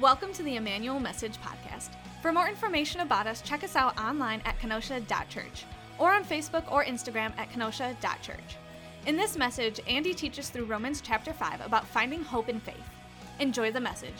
Welcome to the Emmanuel Message Podcast. For more information about us, check us out online at kenosha.church or on Facebook or Instagram at kenosha.church. In this message, Andy teaches through Romans chapter 5 about finding hope in faith. Enjoy the message.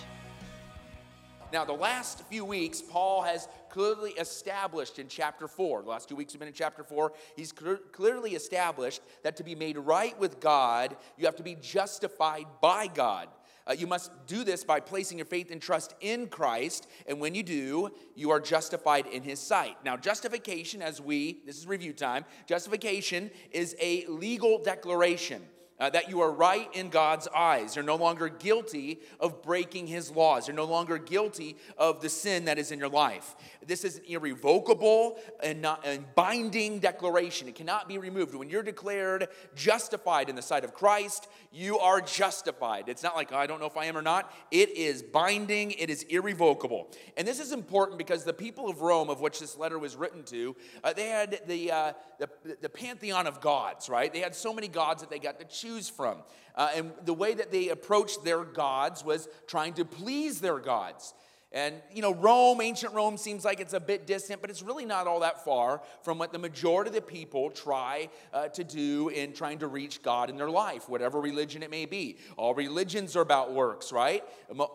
Now, the last few weeks, Paul has clearly established in chapter 4, the last two weeks have been in chapter 4, he's clearly established that to be made right with God, you have to be justified by God. Uh, you must do this by placing your faith and trust in Christ, and when you do, you are justified in His sight. Now, justification, as we, this is review time, justification is a legal declaration uh, that you are right in God's eyes. You're no longer guilty of breaking his laws. You're no longer guilty of the sin that is in your life. This is an irrevocable and, not, and binding declaration. It cannot be removed. When you're declared justified in the sight of Christ, you are justified. It's not like, oh, I don't know if I am or not. It is binding, it is irrevocable. And this is important because the people of Rome, of which this letter was written to, uh, they had the, uh, the, the pantheon of gods, right? They had so many gods that they got to choose choose from. Uh, and the way that they approached their gods was trying to please their gods. And, you know, Rome, ancient Rome, seems like it's a bit distant, but it's really not all that far from what the majority of the people try uh, to do in trying to reach God in their life, whatever religion it may be. All religions are about works, right?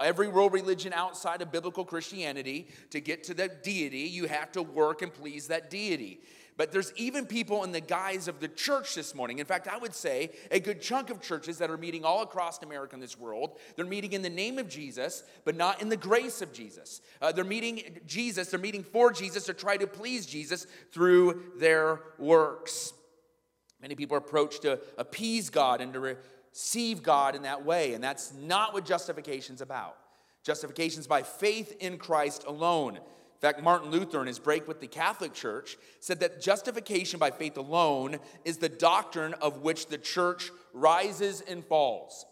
Every world religion outside of biblical Christianity, to get to the deity, you have to work and please that deity. But there's even people in the guise of the church this morning. In fact, I would say a good chunk of churches that are meeting all across America and this world, they're meeting in the name of Jesus, but not in the grace of Jesus. Uh, they're meeting Jesus, they're meeting for Jesus to try to please Jesus through their works. Many people approach to appease God and to receive God in that way, and that's not what justification's about. Justification's by faith in Christ alone. In fact, Martin Luther, in his break with the Catholic Church, said that justification by faith alone is the doctrine of which the church rises and falls.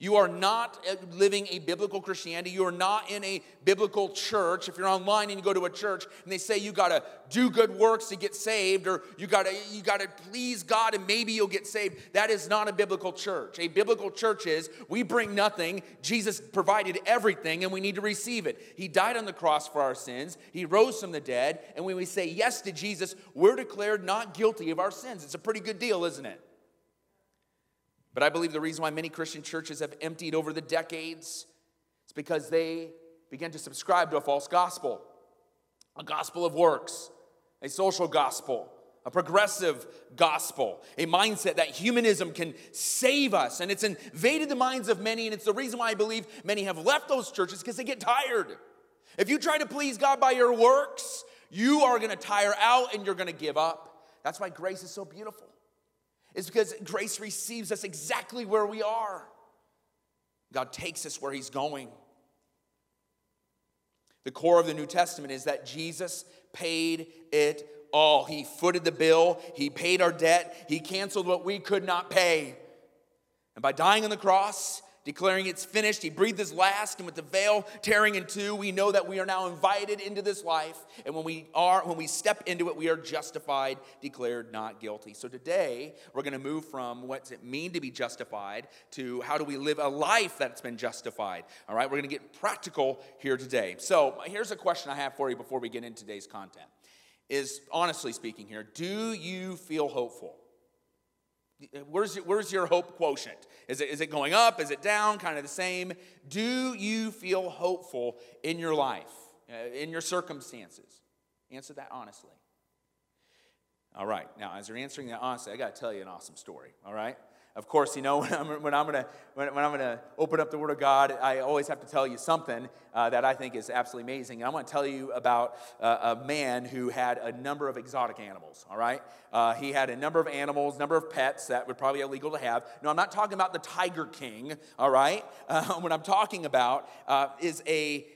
You are not uh, living a biblical Christianity. You are not in a biblical church. If you're online and you go to a church and they say you got to do good works to get saved or you got to you got to please God and maybe you'll get saved, that is not a biblical church. A biblical church is we bring nothing. Jesus provided everything and we need to receive it. He died on the cross for our sins. He rose from the dead, and when we say yes to Jesus, we're declared not guilty of our sins. It's a pretty good deal, isn't it? But I believe the reason why many Christian churches have emptied over the decades is because they began to subscribe to a false gospel a gospel of works, a social gospel, a progressive gospel, a mindset that humanism can save us. And it's invaded the minds of many, and it's the reason why I believe many have left those churches because they get tired. If you try to please God by your works, you are going to tire out and you're going to give up. That's why grace is so beautiful is because grace receives us exactly where we are. God takes us where He's going. The core of the New Testament is that Jesus paid it all. He footed the bill, He paid our debt, He canceled what we could not pay. And by dying on the cross, declaring it's finished. He breathed his last, and with the veil tearing in two, we know that we are now invited into this life. And when we are, when we step into it, we are justified, declared not guilty. So today, we're going to move from what's it mean to be justified to how do we live a life that's been justified. All right, we're going to get practical here today. So here's a question I have for you before we get into today's content. Is honestly speaking here, do you feel hopeful? Where's, your, where's your hope quotient? Is it, is it going up? Is it down? Kind of the same? Do you feel hopeful in your life, uh, in your circumstances? Answer that honestly. All right, now as you're answering that honestly, I got to tell you an awesome story, all right? Of course, you know, when I'm, when I'm going to open up the Word of God, I always have to tell you something uh, that I think is absolutely amazing. And I want to tell you about uh, a man who had a number of exotic animals, all right? Uh, he had a number of animals, number of pets that would probably illegal to have. No, I'm not talking about the Tiger King, all right? Uh, what I'm talking about uh, is a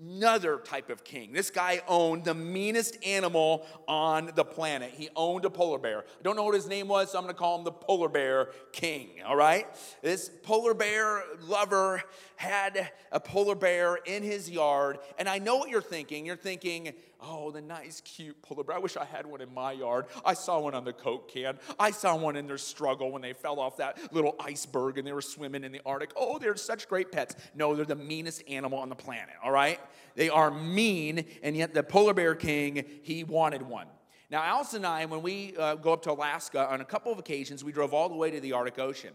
another type of king. This guy owned the meanest animal on the planet. He owned a polar bear. I don't know what his name was, so I'm going to call him the polar bear king, all right? This polar bear lover had a polar bear in his yard, and I know what you're thinking. You're thinking, Oh, the nice, cute polar bear. I wish I had one in my yard. I saw one on the Coke can. I saw one in their struggle when they fell off that little iceberg and they were swimming in the Arctic. Oh, they're such great pets. No, they're the meanest animal on the planet, all right? They are mean, and yet the polar bear king, he wanted one. Now, Alice and I, when we uh, go up to Alaska on a couple of occasions, we drove all the way to the Arctic Ocean.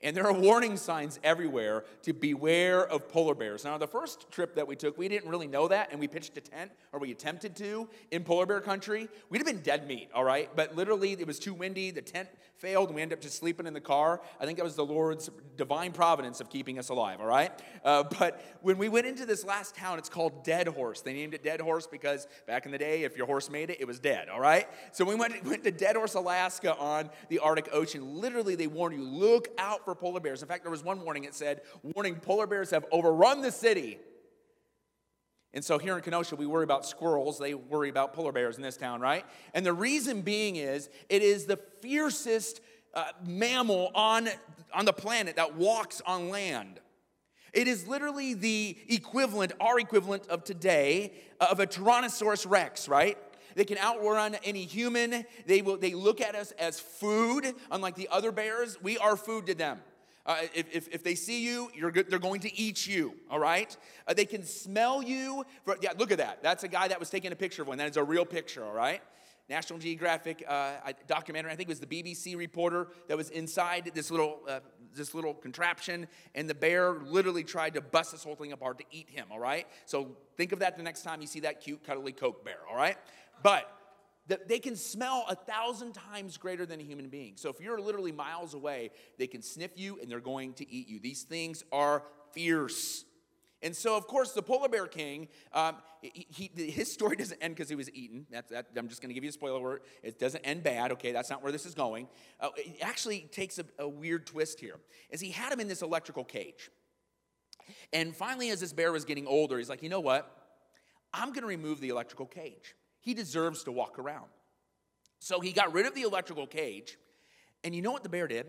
And there are warning signs everywhere to beware of polar bears. Now, the first trip that we took, we didn't really know that, and we pitched a tent, or we attempted to, in polar bear country. We'd have been dead meat, all right? But literally, it was too windy, the tent failed, and we ended up just sleeping in the car. I think that was the Lord's divine providence of keeping us alive, all right? Uh, but when we went into this last town, it's called Dead Horse. They named it Dead Horse because back in the day, if your horse made it, it was dead, all right? So we went, went to Dead Horse, Alaska on the Arctic Ocean. Literally, they warned you look out for polar bears. In fact, there was one warning, it said, warning polar bears have overrun the city. And so here in Kenosha, we worry about squirrels. They worry about polar bears in this town, right? And the reason being is it is the fiercest uh, mammal on, on the planet that walks on land. It is literally the equivalent, our equivalent of today, of a Tyrannosaurus rex, right? They can outrun any human. They, will, they look at us as food, unlike the other bears. We are food to them. Uh, if, if, if, they see you, good, they're going to eat you, all right? Uh, they can smell you. For, yeah, look at that. That's a guy that was taking a picture of one. That is a real picture, all right? National Geographic uh, documentary, I think it was the BBC reporter that was inside this little, uh, this little contraption, and the bear literally tried to bust this whole thing apart to eat him, all right? So think of that the next time you see that cute, cuddly Coke bear, all right? But they can smell a thousand times greater than a human being. So if you're literally miles away, they can sniff you and they're going to eat you. These things are fierce. And so, of course, the polar bear king, um, he, he, his story doesn't end because he was eaten. That's, that, I'm just going to give you a spoiler word. It doesn't end bad, okay? That's not where this is going. Uh, it actually takes a, a weird twist here, is he had him in this electrical cage. And finally, as this bear was getting older, he's like, you know what? I'm going to remove the electrical cage. He deserves to walk around. So he got rid of the electrical cage. And you know what the bear did?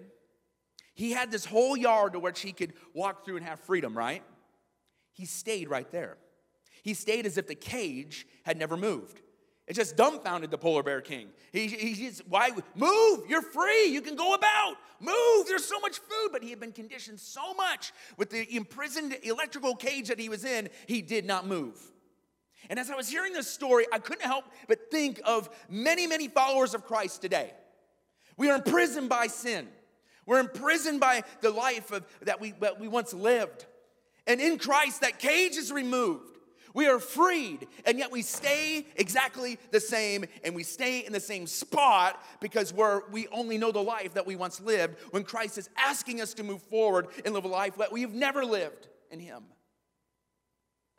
He had this whole yard to which he could walk through and have freedom, right? He stayed right there. He stayed as if the cage had never moved. It just dumbfounded the polar bear king. He, he just, why, move, you're free, you can go about, move, there's so much food. But he had been conditioned so much with the imprisoned electrical cage that he was in, he did not move. And as I was hearing this story, I couldn't help but think of many, many followers of Christ today. We are imprisoned by sin. We're imprisoned by the life of, that, we, that we once lived. And in Christ, that cage is removed. We are freed, and yet we stay exactly the same, and we stay in the same spot because we're, we only know the life that we once lived when Christ is asking us to move forward and live a life that we've never lived in Him.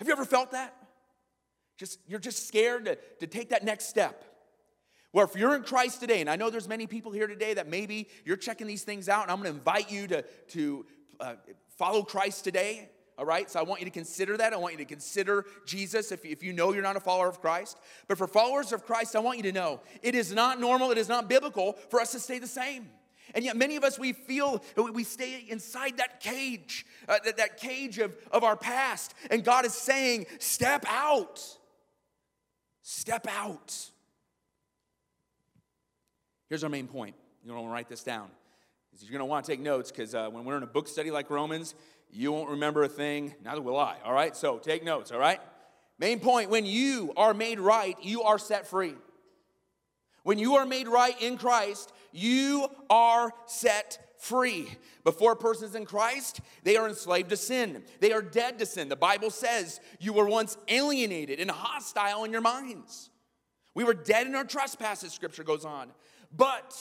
Have you ever felt that? Just, you're just scared to, to take that next step. Well, if you're in Christ today, and I know there's many people here today that maybe you're checking these things out, and I'm going to invite you to, to uh, follow Christ today. All right, so I want you to consider that. I want you to consider Jesus if, if you know you're not a follower of Christ. But for followers of Christ, I want you to know it is not normal, it is not biblical for us to stay the same. And yet, many of us, we feel we stay inside that cage, uh, that, that cage of, of our past. And God is saying, step out. Step out. Here's our main point. You're going to want to write this down. You're going to want to take notes because uh, when we're in a book study like Romans, you won't remember a thing. Neither will I. All right? So take notes. All right? Main point when you are made right, you are set free. When you are made right in Christ, you are set free. Before a person is in Christ, they are enslaved to sin. They are dead to sin. The Bible says you were once alienated and hostile in your minds. We were dead in our trespasses, scripture goes on. But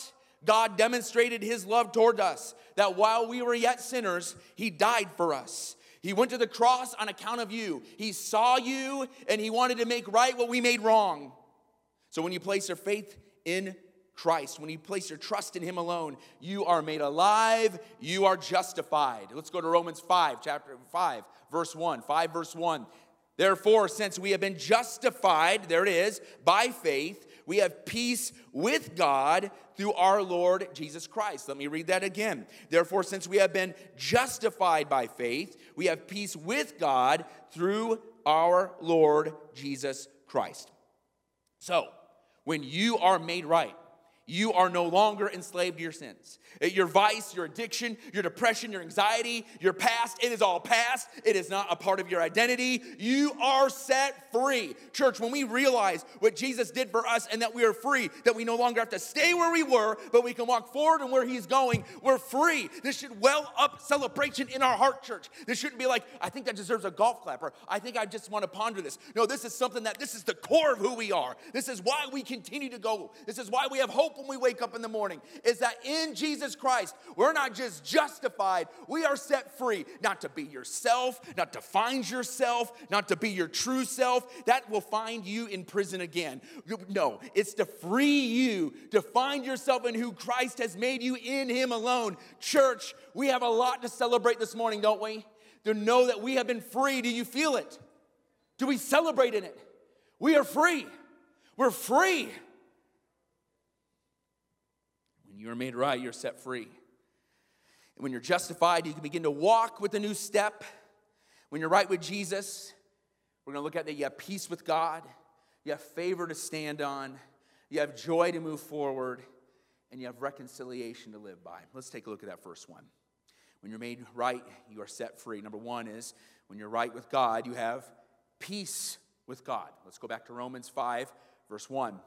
God demonstrated his love toward us that while we were yet sinners, he died for us. He went to the cross on account of you. He saw you and he wanted to make right what we made wrong. So when you place your faith in Christ, when you place your trust in Him alone, you are made alive, you are justified. Let's go to Romans 5, chapter 5, verse 1. 5, verse 1. Therefore, since we have been justified, there it is, by faith, we have peace with God through our Lord Jesus Christ. Let me read that again. Therefore, since we have been justified by faith, we have peace with God through our Lord Jesus Christ. So, when you are made right, you are no longer enslaved to your sins. Your vice, your addiction, your depression, your anxiety, your past, it is all past. It is not a part of your identity. You are set free. Church, when we realize what Jesus did for us and that we are free, that we no longer have to stay where we were, but we can walk forward and where He's going, we're free. This should well up celebration in our heart, church. This shouldn't be like, I think that deserves a golf clap, or I think I just want to ponder this. No, this is something that this is the core of who we are. This is why we continue to go. This is why we have hope when we wake up in the morning is that in Jesus Christ, we're not just justified, we are set free. Not to be yourself, not to find yourself, not to be your true self. That will find you in prison again. No, it's to free you, to find yourself in who Christ has made you in Him alone. Church, we have a lot to celebrate this morning, don't we? To know that we have been free. Do you feel it? Do we celebrate in it? We are free. We're free. You are made right, you're set free. And when you're justified, you can begin to walk with a new step. When you're right with Jesus, we're going to look at that you have peace with God, you have favor to stand on, you have joy to move forward, and you have reconciliation to live by. Let's take a look at that first one. When you're made right, you are set free. Number one is when you're right with God, you have peace with God. Let's go back to Romans 5, verse 1.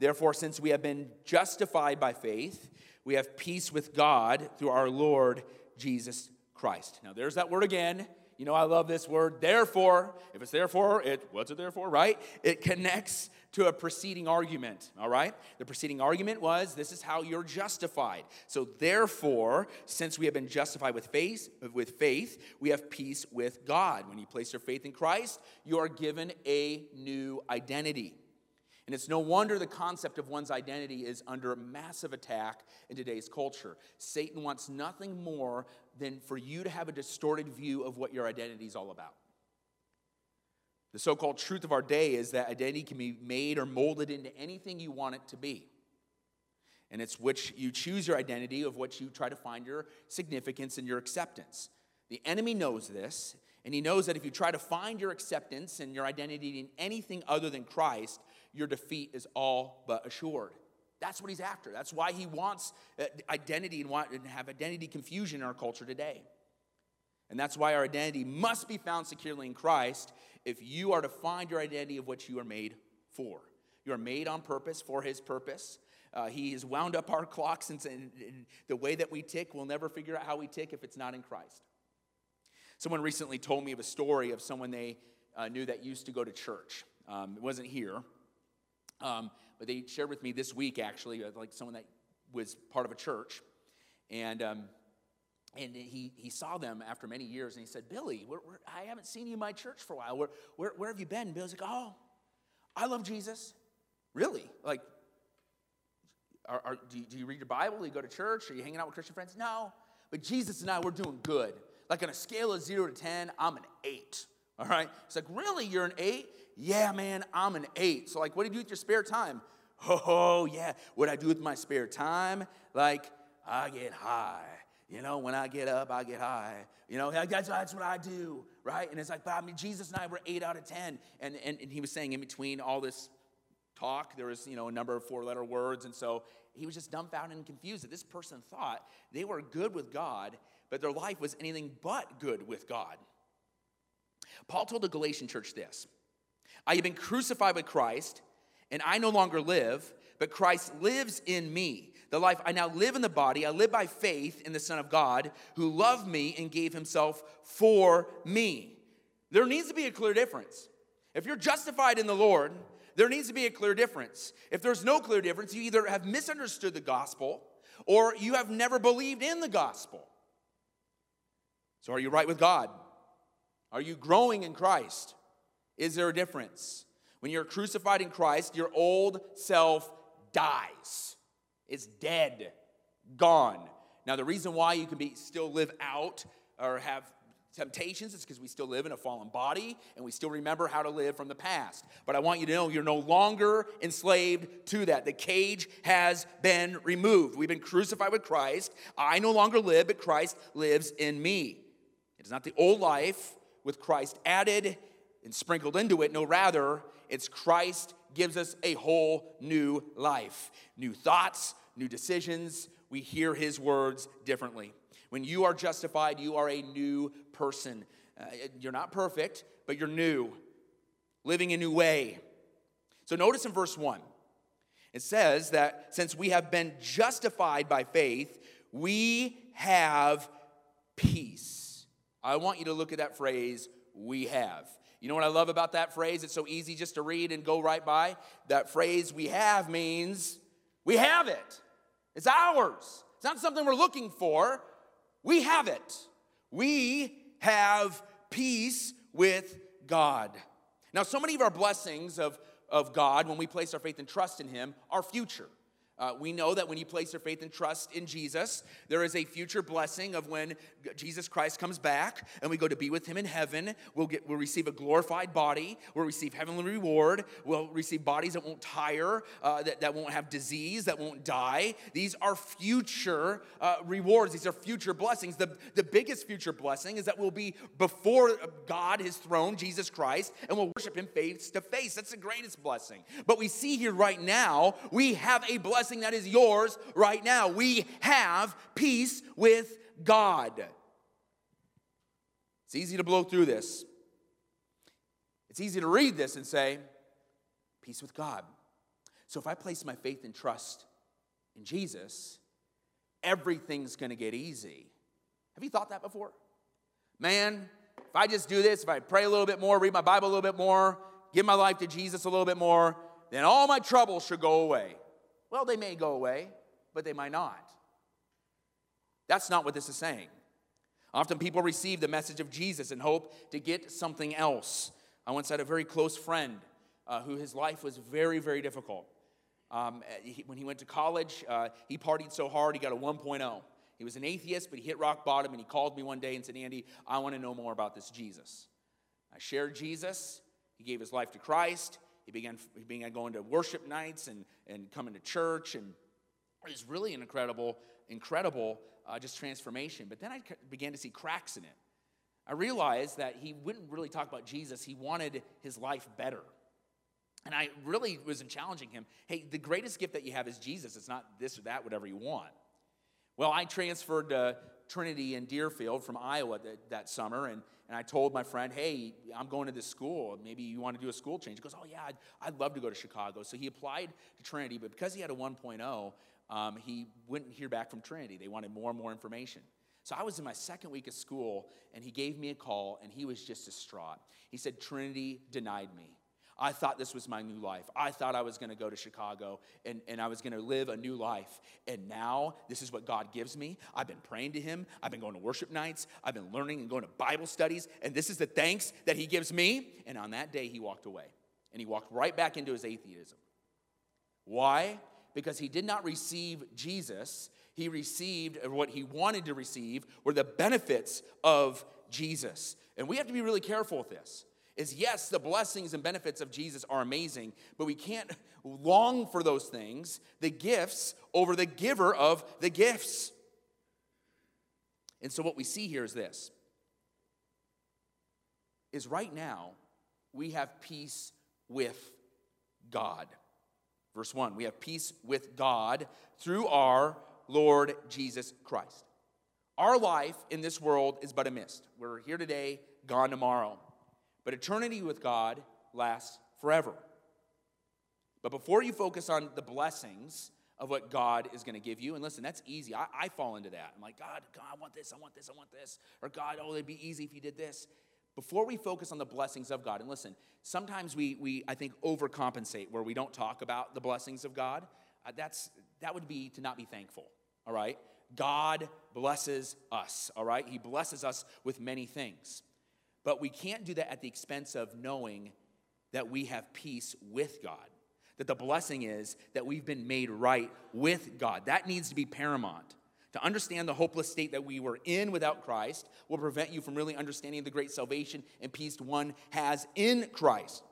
Therefore, since we have been justified by faith, we have peace with God through our Lord Jesus Christ. Now, there's that word again. You know, I love this word, therefore. If it's therefore, it what's it therefore, right? It connects to a preceding argument, all right? The preceding argument was this is how you're justified. So therefore, since we have been justified with faith, with faith, we have peace with God. When you place your faith in Christ, you are given a new identity. And it's no wonder the concept of one's identity is under massive attack in today's culture. Satan wants nothing more than for you to have a distorted view of what your identity is all about. The so called truth of our day is that identity can be made or molded into anything you want it to be. And it's which you choose your identity, of which you try to find your significance and your acceptance. The enemy knows this, and he knows that if you try to find your acceptance and your identity in anything other than Christ, your defeat is all but assured. That's what he's after. That's why he wants uh, identity and want and have identity confusion in our culture today. And that's why our identity must be found securely in Christ if you are to find your identity of what you are made for. You are made on purpose for his purpose. Uh, he has wound up our clocks and, and, and the way that we tick, we'll never figure out how we tick if it's not in Christ. Someone recently told me of a story of someone they uh, knew that used to go to church. Um, it wasn't here, um, but they shared with me this week, actually, uh, like someone that was part of a church. And, um, and he, he saw them after many years and he said, Billy, I haven't seen you in my church for a while. Where, where, where have you been? And Billy's like, Oh, I love Jesus. Really? Like, are, are, do, you, do you read your Bible? Do you go to church? Are you hanging out with Christian friends? No. But Jesus and I, we're doing good. Like on a scale of zero to 10, I'm an eight. All right? It's like, Really? You're an eight? Yeah, man, I'm an eight. So, like, what do you do with your spare time? Oh, yeah. What I do with my spare time? Like, I get high. You know, when I get up, I get high. You know, that's, that's what I do, right? And it's like, but I mean, Jesus and I were eight out of 10. And, and, and he was saying in between all this talk, there was, you know, a number of four letter words. And so he was just dumbfounded and confused that this person thought they were good with God, but their life was anything but good with God. Paul told the Galatian church this I have been crucified with Christ, and I no longer live, but Christ lives in me. The life I now live in the body, I live by faith in the Son of God, who loved me and gave himself for me. There needs to be a clear difference. If you're justified in the Lord, there needs to be a clear difference. If there's no clear difference, you either have misunderstood the gospel or you have never believed in the gospel. So, are you right with God? Are you growing in Christ? Is there a difference? When you're crucified in Christ, your old self dies. It's dead, gone. Now, the reason why you can be still live out or have temptations is because we still live in a fallen body and we still remember how to live from the past. But I want you to know you're no longer enslaved to that. The cage has been removed. We've been crucified with Christ. I no longer live, but Christ lives in me. It is not the old life with Christ added and sprinkled into it. No, rather, it's Christ gives us a whole new life, new thoughts, new decisions. We hear his words differently. When you are justified, you are a new person. Uh, you're not perfect, but you're new, living a new way. So notice in verse 1, it says that since we have been justified by faith, we have peace. I want you to look at that phrase, we have. You know what I love about that phrase? It's so easy just to read and go right by. That phrase, we have, means we have it. It's ours. It's not something we're looking for. We have it. We have peace with God. Now, so many of our blessings of, of God, when we place our faith and trust in Him, are future. Uh, we know that when you place your faith and trust in Jesus, there is a future blessing of when Jesus Christ comes back and we go to be with him in heaven. We'll, get, we'll receive a glorified body. We'll receive heavenly reward. We'll receive bodies that won't tire, uh, that, that won't have disease, that won't die. These are future uh, rewards. These are future blessings. The, the biggest future blessing is that we'll be before God, his throne, Jesus Christ, and we'll worship him face to face. That's the greatest blessing. But we see here right now, we have a blessing blessing that is yours right now. We have peace with God. It's easy to blow through this. It's easy to read this and say, peace with God. So if I place my faith and trust in Jesus, everything's going to get easy. Have you thought that before? Man, if I just do this, if I pray a little bit more, read my Bible a little bit more, give my life to Jesus a little bit more, then all my troubles should go away. Well, they may go away, but they might not. That's not what this is saying. Often people receive the message of Jesus and hope to get something else. I once had a very close friend uh, who his life was very, very difficult. Um, he, when he went to college, uh, he partied so hard he got a 1.0. He was an atheist, but he hit rock bottom and he called me one day and said, Andy, I want to know more about this Jesus. I shared Jesus. He gave his life to Christ. He began, he began going to worship nights and, and coming to church, and it was really an incredible, incredible uh, just transformation. But then I began to see cracks in it. I realized that he wouldn't really talk about Jesus, he wanted his life better. And I really was challenging him hey, the greatest gift that you have is Jesus. It's not this or that, whatever you want. Well, I transferred to Trinity in Deerfield from Iowa that, that summer, and and I told my friend, hey, I'm going to this school. Maybe you want to do a school change. He goes, oh, yeah, I'd, I'd love to go to Chicago. So he applied to Trinity, but because he had a 1.0, um, he wouldn't hear back from Trinity. They wanted more and more information. So I was in my second week of school, and he gave me a call, and he was just distraught. He said, Trinity denied me. I thought this was my new life. I thought I was going to go to Chicago and, and I was going to live a new life. And now this is what God gives me. I've been praying to Him. I've been going to worship nights. I've been learning and going to Bible studies. And this is the thanks that He gives me. And on that day, He walked away. And He walked right back into his atheism. Why? Because he did not receive Jesus. He received what he wanted to receive were the benefits of Jesus. And we have to be really careful with this is yes, the blessings and benefits of Jesus are amazing, but we can't long for those things, the gifts, over the giver of the gifts. And so what we see here is this is right now we have peace with God. Verse 1, we have peace with God through our Lord Jesus Christ. Our life in this world is but a mist. We're here today, gone tomorrow. But eternity with God lasts forever. But before you focus on the blessings of what God is going to give you, and listen, that's easy. I, I, fall into that. I'm like, God, God, I want this, I want this, I want this. Or God, oh, it'd be easy if you did this. Before we focus on the blessings of God, and listen, sometimes we, we I think, overcompensate where we don't talk about the blessings of God. Uh, that's, that would be to not be thankful, all right? God blesses us, all right? He blesses us with many things. But we can't do that at the expense of knowing that we have peace with God. That the blessing is that we've been made right with God. That needs to be paramount. To understand the hopeless state that we were in without Christ will prevent you from really understanding the great salvation and peace one has in Christ.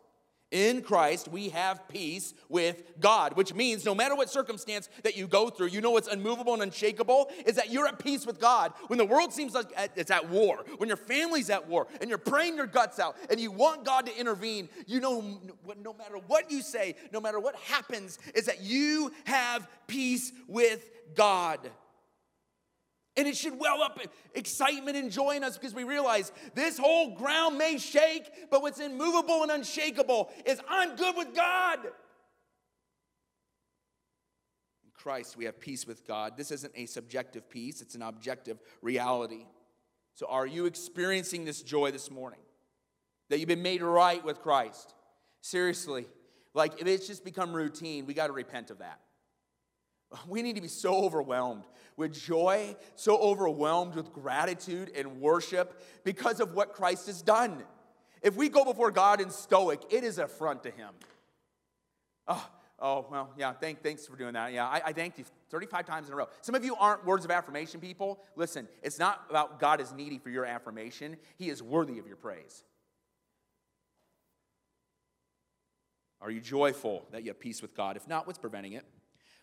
In Christ, we have peace with God, which means no matter what circumstance that you go through, you know what's unmovable and unshakable is that you're at peace with God. When the world seems like it's at war, when your family's at war, and you're praying your guts out, and you want God to intervene, you know no matter what you say, no matter what happens, is that you have peace with God. And it should well up excitement and joy in us because we realize this whole ground may shake, but what's immovable and unshakable is I'm good with God. In Christ, we have peace with God. This isn't a subjective peace, it's an objective reality. So, are you experiencing this joy this morning? That you've been made right with Christ? Seriously, like if it's just become routine, we got to repent of that. We need to be so overwhelmed with joy, so overwhelmed with gratitude and worship because of what Christ has done. If we go before God in stoic, it is an affront to Him. Oh, oh well, yeah, thank, thanks for doing that. Yeah, I, I thank you 35 times in a row. Some of you aren't words of affirmation people. Listen, it's not about God is needy for your affirmation, He is worthy of your praise. Are you joyful that you have peace with God? If not, what's preventing it?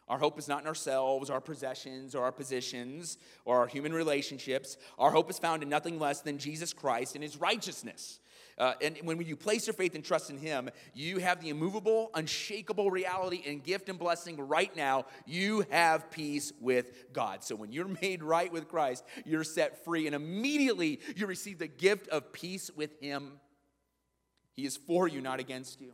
Our hope is not in ourselves, our possessions, or our positions, or our human relationships. Our hope is found in nothing less than Jesus Christ and his righteousness. Uh, and when you place your faith and trust in Him, you have the immovable, unshakable reality and gift and blessing right now. You have peace with God. So when you're made right with Christ, you're set free, and immediately you receive the gift of peace with Him. He is for you, not against you.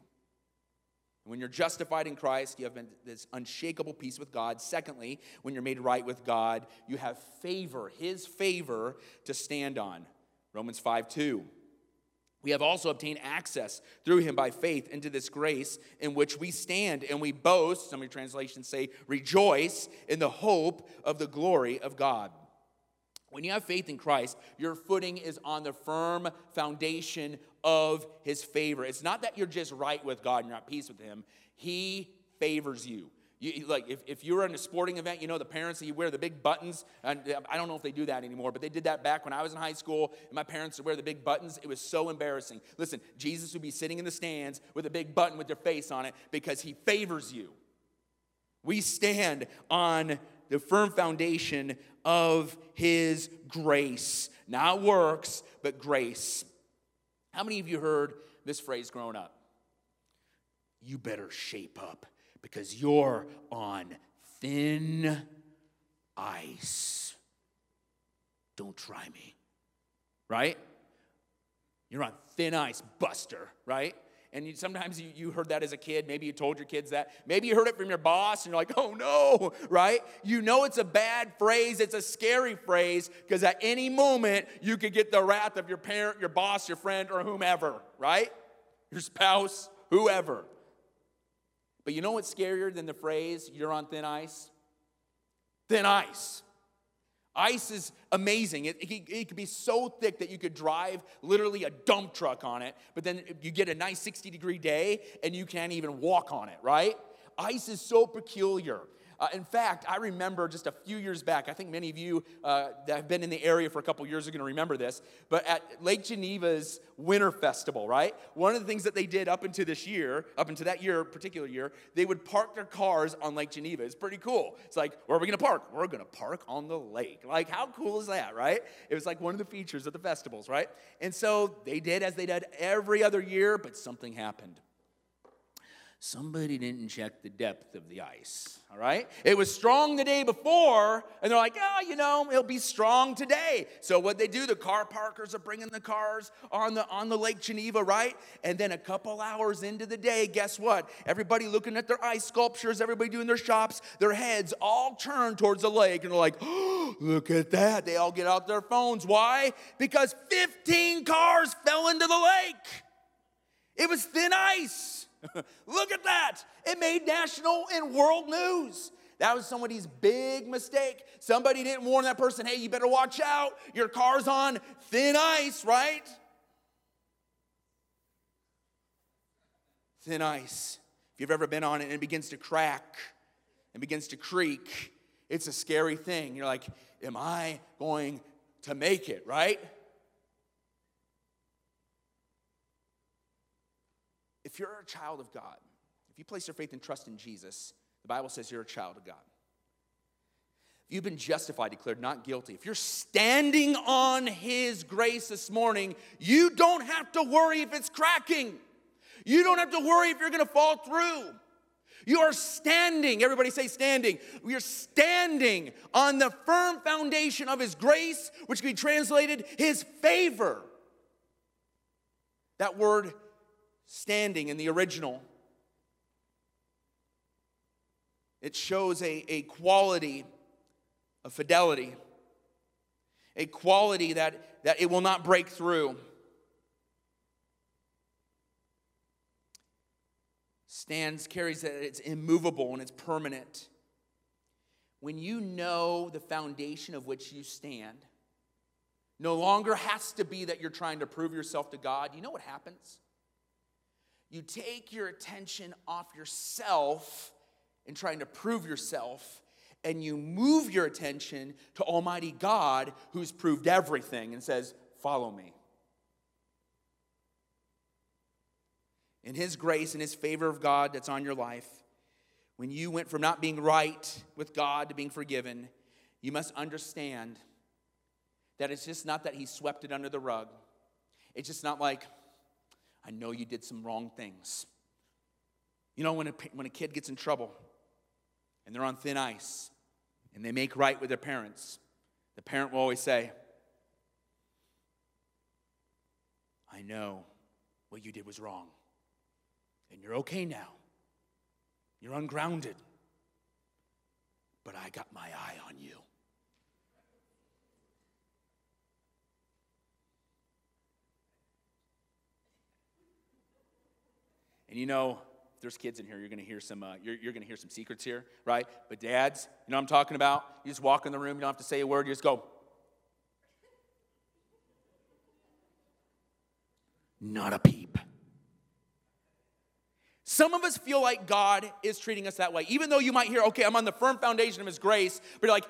When you're justified in Christ, you have this unshakable peace with God. Secondly, when you're made right with God, you have favor, His favor to stand on. Romans 5 2. We have also obtained access through him by faith into this grace in which we stand and we boast, some of your translations say, rejoice in the hope of the glory of God. When you have faith in Christ, your footing is on the firm foundation of his favor. It's not that you're just right with God and you're at peace with him, he favors you. You, like if, if you're in a sporting event, you know the parents you wear the big buttons. And I don't know if they do that anymore, but they did that back when I was in high school. And my parents would wear the big buttons. It was so embarrassing. Listen, Jesus would be sitting in the stands with a big button with their face on it because he favors you. We stand on the firm foundation of his grace. Not works, but grace. How many of you heard this phrase growing up? You better shape up because you're on thin ice. Don't try me, right? You're on thin ice, buster, right? And you, sometimes you, you heard that as a kid. Maybe you told your kids that. Maybe you heard it from your boss and you're like, oh no, right? You know it's a bad phrase. It's a scary phrase because at any moment you could get the wrath of your parent, your boss, your friend, or whomever, right? Your spouse, whoever. But you know what's scarier than the phrase, you're on thin ice? Thin ice. Ice is amazing. It, it, it could be so thick that you could drive literally a dump truck on it, but then you get a nice 60 degree day and you can't even walk on it, right? Ice is so peculiar. Uh, in fact, I remember just a few years back, I think many of you uh, that have been in the area for a couple years are going to remember this, but at Lake Geneva's Winter Festival, right? One of the things that they did up into this year, up into that year, particular year, they would park their cars on Lake Geneva. It's pretty cool. It's like, where are we going to park? We're going to park on the lake. Like, how cool is that, right? It was like one of the features of the festivals, right? And so they did as they did every other year, but something happened somebody didn't check the depth of the ice, all right? It was strong the day before, and they're like, oh, you know, it'll be strong today. So what they do, the car parkers are bringing the cars on the, on the Lake Geneva, right? And then a couple hours into the day, guess what? Everybody looking at their ice sculptures, everybody doing their shops, their heads all turned towards the lake, and they're like, oh, look at that. They all get out their phones. Why? Because 15 cars fell into the lake. It was thin ice. Look at that. It made national and world news. That was somebody's big mistake. Somebody didn't warn that person, hey, you better watch out. Your car's on thin ice, right? Thin ice. If you've ever been on it and it begins to crack and begins to creak, it's a scary thing. You're like, am I going to make it, right? If you're a child of God, if you place your faith and trust in Jesus, the Bible says you're a child of God. If you've been justified, declared not guilty, if you're standing on His grace this morning, you don't have to worry if it's cracking. You don't have to worry if you're gonna fall through. You are standing, everybody say standing. We are standing on the firm foundation of His grace, which can be translated His favor. That word standing in the original, it shows a, a quality of fidelity, a quality that, that it will not break through. Stands carries that it's immovable and it's permanent. When you know the foundation of which you stand, no longer has to be that you're trying to prove yourself to God. You know what happens? You take your attention off yourself and trying to prove yourself, and you move your attention to Almighty God who's proved everything and says, Follow me. In His grace and His favor of God that's on your life, when you went from not being right with God to being forgiven, you must understand that it's just not that He swept it under the rug. It's just not like, I know you did some wrong things. You know, when a, when a kid gets in trouble and they're on thin ice, and they make right with their parents, the parent will always say, I know what you did was wrong, and you're okay now. You're ungrounded, but I got my eye on you. And you know, there's kids in here, you're gonna hear some, uh, you're, you're gonna hear some secrets here, right? But dads, you know what I'm talking about? You just walk in the room, you don't have to say a word, you just go. Not a peep. Some of us feel like God is treating us that way. Even though you might hear, okay, I'm on the firm foundation of His grace, but you're like,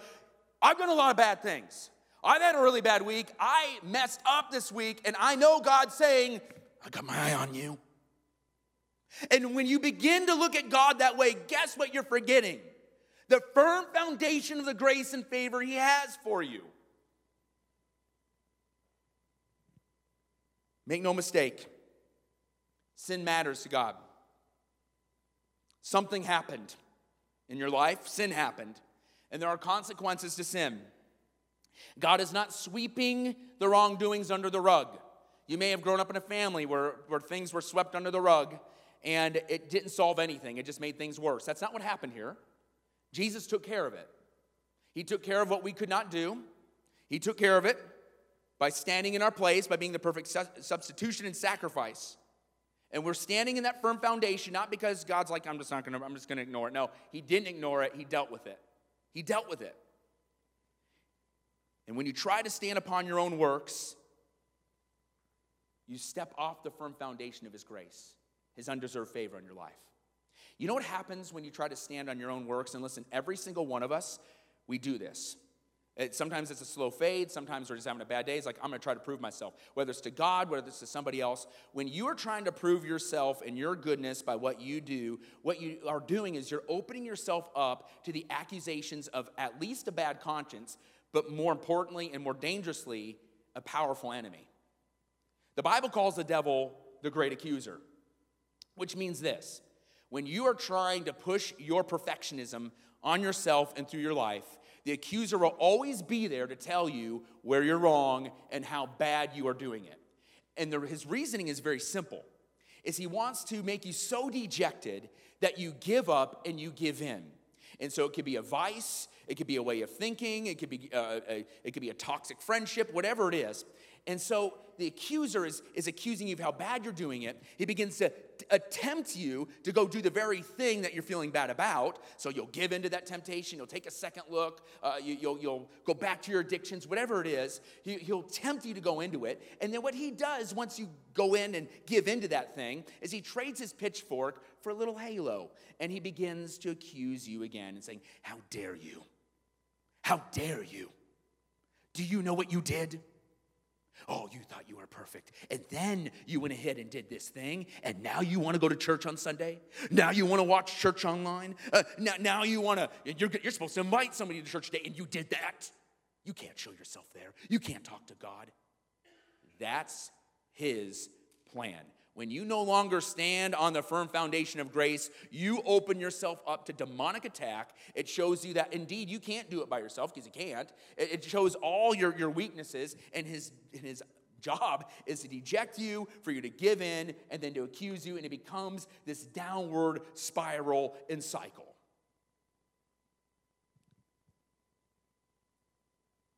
I've done a lot of bad things. I've had a really bad week. I messed up this week, and I know God's saying, I got my eye on you. And when you begin to look at God that way, guess what you're forgetting? The firm foundation of the grace and favor He has for you. Make no mistake, sin matters to God. Something happened in your life, sin happened, and there are consequences to sin. God is not sweeping the wrongdoings under the rug. You may have grown up in a family where, where things were swept under the rug, and it didn't solve anything, it just made things worse. That's not what happened here. Jesus took care of it. He took care of what we could not do, He took care of it by standing in our place, by being the perfect substitution and sacrifice. And we're standing in that firm foundation, not because God's like, I'm just not gonna, I'm just gonna ignore it. No, He didn't ignore it, He dealt with it. He dealt with it. And when you try to stand upon your own works, you step off the firm foundation of His grace his undeserved favor in your life. You know what happens when you try to stand on your own works? And listen, every single one of us, we do this. It, sometimes it's a slow fade. Sometimes we're just having a bad day. It's like, I'm going to try to prove myself, whether it's to God, whether it's to somebody else. When you are trying to prove yourself and your goodness by what you do, what you are doing is you're opening yourself up to the accusations of at least a bad conscience, but more importantly and more dangerously, a powerful enemy. The Bible calls the devil the great accuser. Which means this when you are trying to push your perfectionism on yourself and through your life, the accuser will always be there to tell you where you're wrong and how bad you are doing it. And the, his reasoning is very simple. Is he wants to make you so dejected that you give up and you give in. And so it could be a vice, it could be a way of thinking, it could be uh, a, it could be a toxic friendship, whatever it is. And so the accuser is, is accusing you of how bad you're doing it. He begins to attempt you to go do the very thing that you're feeling bad about. So you'll give into that temptation, you'll take a second look, uh, you, will you'll, you'll go back to your addictions, whatever it is. He, he'll tempt you to go into it. And then what he does once you go in and give into that thing is he trades his pitchfork for a little halo. And he begins to accuse you again and saying, How dare you? How dare you? Do you know what you did? Oh, you thought you were perfect. And then you went ahead and did this thing. And now you want to go to church on Sunday? Now you want to watch church online? Uh, now, now you want to, you're, you're supposed to invite somebody to church today, and you did that. You can't show yourself there. You can't talk to God. That's his plan. When you no longer stand on the firm foundation of grace, you open yourself up to demonic attack. It shows you that indeed you can't do it by yourself because you can't. It shows all your, your weaknesses, and his, and his job is to deject you, for you to give in, and then to accuse you, and it becomes this downward spiral and cycle.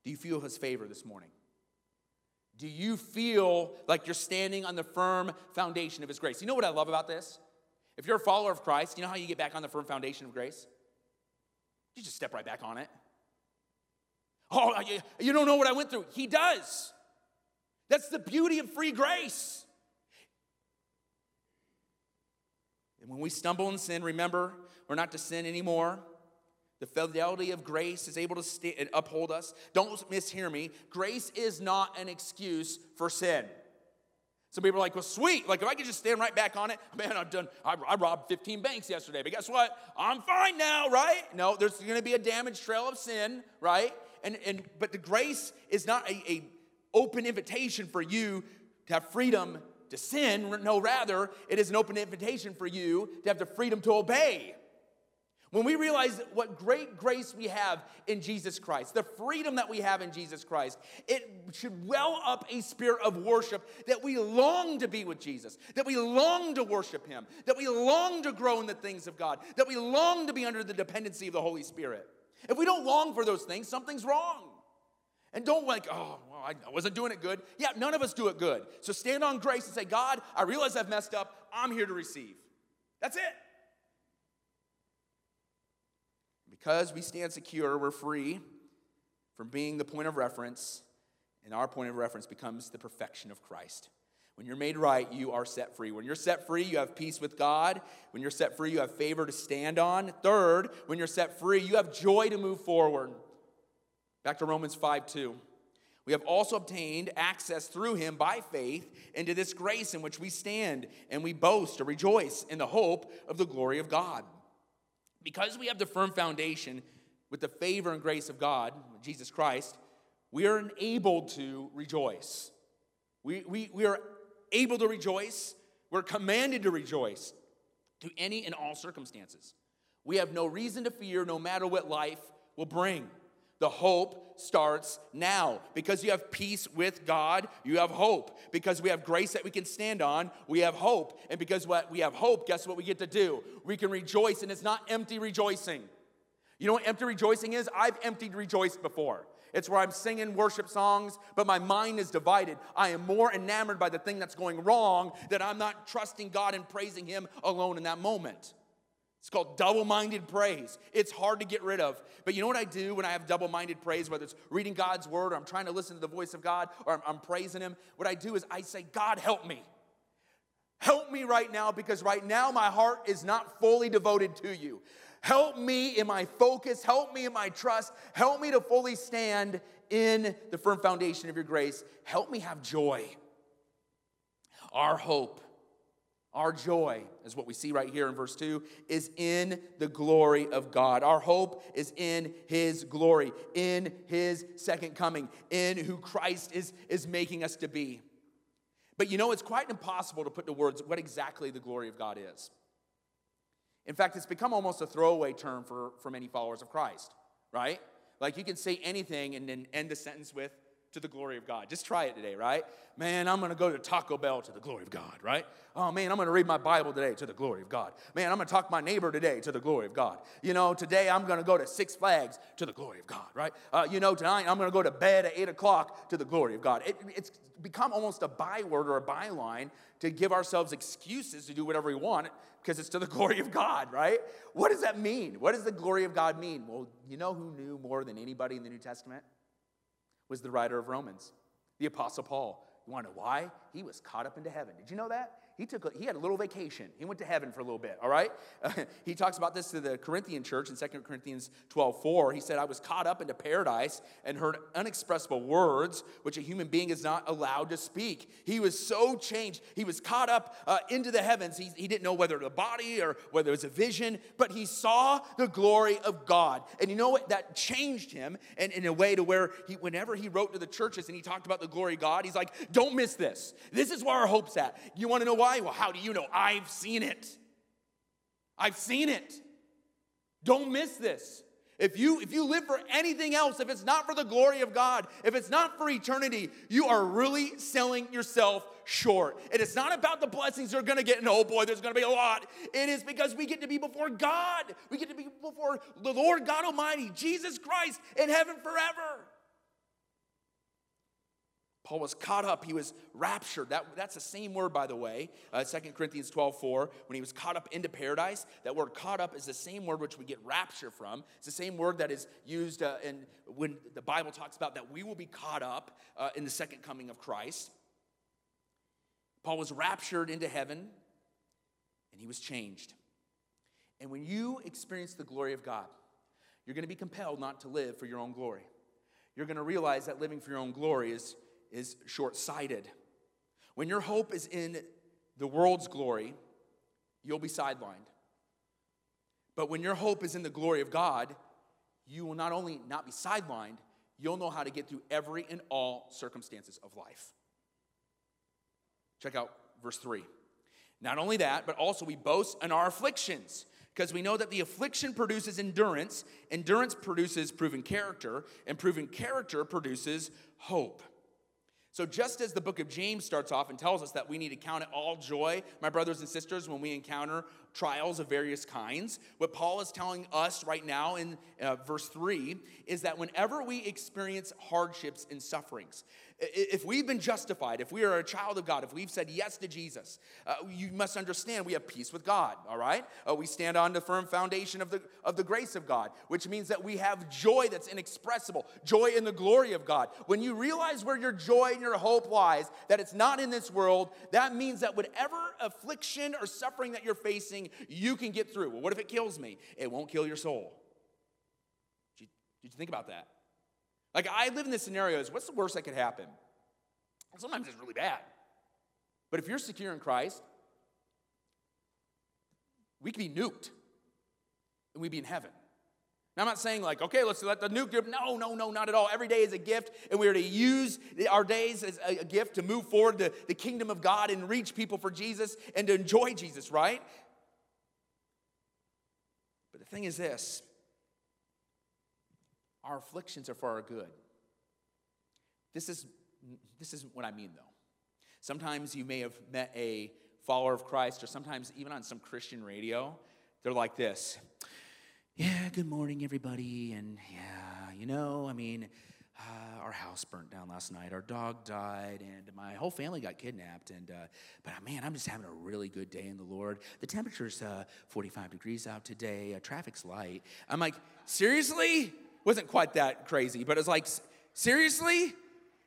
Do you feel his favor this morning? Do you feel like you're standing on the firm foundation of His grace? You know what I love about this? If you're a follower of Christ, you know how you get back on the firm foundation of grace? You just step right back on it. Oh, you don't know what I went through. He does. That's the beauty of free grace. And when we stumble in sin, remember, we're not to sin anymore. The fidelity of grace is able to st- uphold us. Don't mishear me. Grace is not an excuse for sin. Some people are like, well, sweet. Like, if I could just stand right back on it, man, I've done, I, I robbed 15 banks yesterday, but guess what? I'm fine now, right? No, there's going to be a damage trail of sin, right? And, and, but the grace is not a, a open invitation for you to have freedom to sin. No, rather, it is an open invitation for you to have the freedom to obey. When we realize what great grace we have in Jesus Christ, the freedom that we have in Jesus Christ, it should well up a spirit of worship that we long to be with Jesus, that we long to worship Him, that we long to grow in the things of God, that we long to be under the dependency of the Holy Spirit. If we don't long for those things, something's wrong. And don't like, oh, well, I wasn't doing it good. Yeah, none of us do it good. So stand on grace and say, God, I realize I've messed up. I'm here to receive. That's it. Because we stand secure, we're free from being the point of reference, and our point of reference becomes the perfection of Christ. When you're made right, you are set free. When you're set free, you have peace with God. When you're set free, you have favor to stand on. Third, when you're set free, you have joy to move forward. Back to Romans 5 2. We have also obtained access through him by faith into this grace in which we stand, and we boast or rejoice in the hope of the glory of God. Because we have the firm foundation with the favor and grace of God, Jesus Christ, we are enabled to rejoice. We, we, we are able to rejoice. We're commanded to rejoice to any and all circumstances. We have no reason to fear no matter what life will bring. The hope starts now. Because you have peace with God, you have hope. Because we have grace that we can stand on, we have hope. And because what we have hope, guess what we get to do? We can rejoice, and it's not empty rejoicing. You know what empty rejoicing is? I've emptied rejoiced before. It's where I'm singing worship songs, but my mind is divided. I am more enamored by the thing that's going wrong that I'm not trusting God and praising Him alone in that moment. It's called double minded praise. It's hard to get rid of. But you know what I do when I have double minded praise, whether it's reading God's word or I'm trying to listen to the voice of God or I'm, I'm, praising Him? What I do is I say, God, help me. Help me right now because right now my heart is not fully devoted to you. Help me in my focus. Help me in my trust. Help me to fully stand in the firm foundation of your grace. Help me have joy. Our hope our joy, is what we see right here in verse 2, is in the glory of God. Our hope is in His glory, in His second coming, in who Christ is, is making us to be. But you know, it's quite impossible to put to words what exactly the glory of God is. In fact, it's become almost a throwaway term for, for many followers of Christ, right? Like you can say anything and then end the sentence with, to the glory of God. Just try it today, right? Man, I'm gonna go to Taco Bell to the glory of God, right? Oh man, I'm gonna read my Bible today to the glory of God. Man, I'm gonna talk to my neighbor today to the glory of God. You know, today I'm gonna go to Six Flags to the glory of God, right? Uh, you know, tonight I'm gonna go to bed at 8 o'clock to the glory of God. It, it's become almost a byword or a byline to give ourselves excuses to do whatever we want because it's to the glory of God, right? What does that mean? What does the glory of God mean? Well, you know who knew more than anybody in the New Testament? Was the writer of Romans, the Apostle Paul. You want to know why? He was caught up into heaven. Did you know that? He took a, he had a little vacation. He went to heaven for a little bit, all right? he talks about this to the Corinthian church in 2 Corinthians 12, 4. He said, I was caught up into paradise and heard unexpressible words which a human being is not allowed to speak. He was so changed. He was caught up uh, into the heavens. He, he didn't know whether a body or whether it was a vision, but he saw the glory of God. And you know what? That changed him and in a way to where he, whenever he wrote to the churches and he talked about the glory of God, he's like, don't miss this. This is where our hope's at. You want to know why? Well, how do you know? I've seen it. I've seen it. Don't miss this. If you if you live for anything else, if it's not for the glory of God, if it's not for eternity, you are really selling yourself short. And it's not about the blessings you're going to get. And oh boy, there's going to be a lot. It is because we get to be before God. We get to be before the Lord God Almighty, Jesus Christ, in heaven forever. Paul was caught up. He was raptured. That, that's the same word, by the way, uh, 2 Corinthians 12, 4. When he was caught up into paradise, that word caught up is the same word which we get rapture from. It's the same word that is used uh, in, when the Bible talks about that we will be caught up uh, in the second coming of Christ. Paul was raptured into heaven and he was changed. And when you experience the glory of God, you're going to be compelled not to live for your own glory. You're going to realize that living for your own glory is is short sighted. When your hope is in the world's glory, you'll be sidelined. But when your hope is in the glory of God, you will not only not be sidelined, you'll know how to get through every and all circumstances of life. Check out verse 3. Not only that, but also we boast in our afflictions, because we know that the affliction produces endurance, endurance produces proven character, and proven character produces hope. So, just as the book of James starts off and tells us that we need to count it all joy, my brothers and sisters, when we encounter trials of various kinds, what Paul is telling us right now in uh, verse 3 is that whenever we experience hardships and sufferings, if we've been justified, if we are a child of God, if we've said yes to Jesus, uh, you must understand we have peace with God, all right? Uh, we stand on the firm foundation of the, of the grace of God, which means that we have joy that's inexpressible, joy in the glory of God. When you realize where your joy and your hope lies, that it's not in this world, that means that whatever affliction or suffering that you're facing, you can get through. Well, what if it kills me? It won't kill your soul. Did you, did you think about that? Like, I live in this scenario is what's the worst that could happen? sometimes it's really bad. But if you're secure in Christ, we could be nuked and we'd be in heaven. Now, I'm not saying like, okay, let's let the nuke. No, no, no, not at all. Every day is a gift, and we are to use our days as a gift to move forward to the kingdom of God and reach people for Jesus and to enjoy Jesus, right? But the thing is this our afflictions are for our good. This is, this is what I mean, though. Sometimes you may have met a follower of Christ, or sometimes even on some Christian radio, they're like this Yeah, good morning, everybody. And yeah, you know, I mean, uh, our house burnt down last night, our dog died, and my whole family got kidnapped. And uh, but uh, man, I'm just having a really good day in the Lord. The temperature's uh, 45 degrees out today. Uh, traffic's light. I'm like, seriously? Wasn't quite that crazy, but it's like, seriously?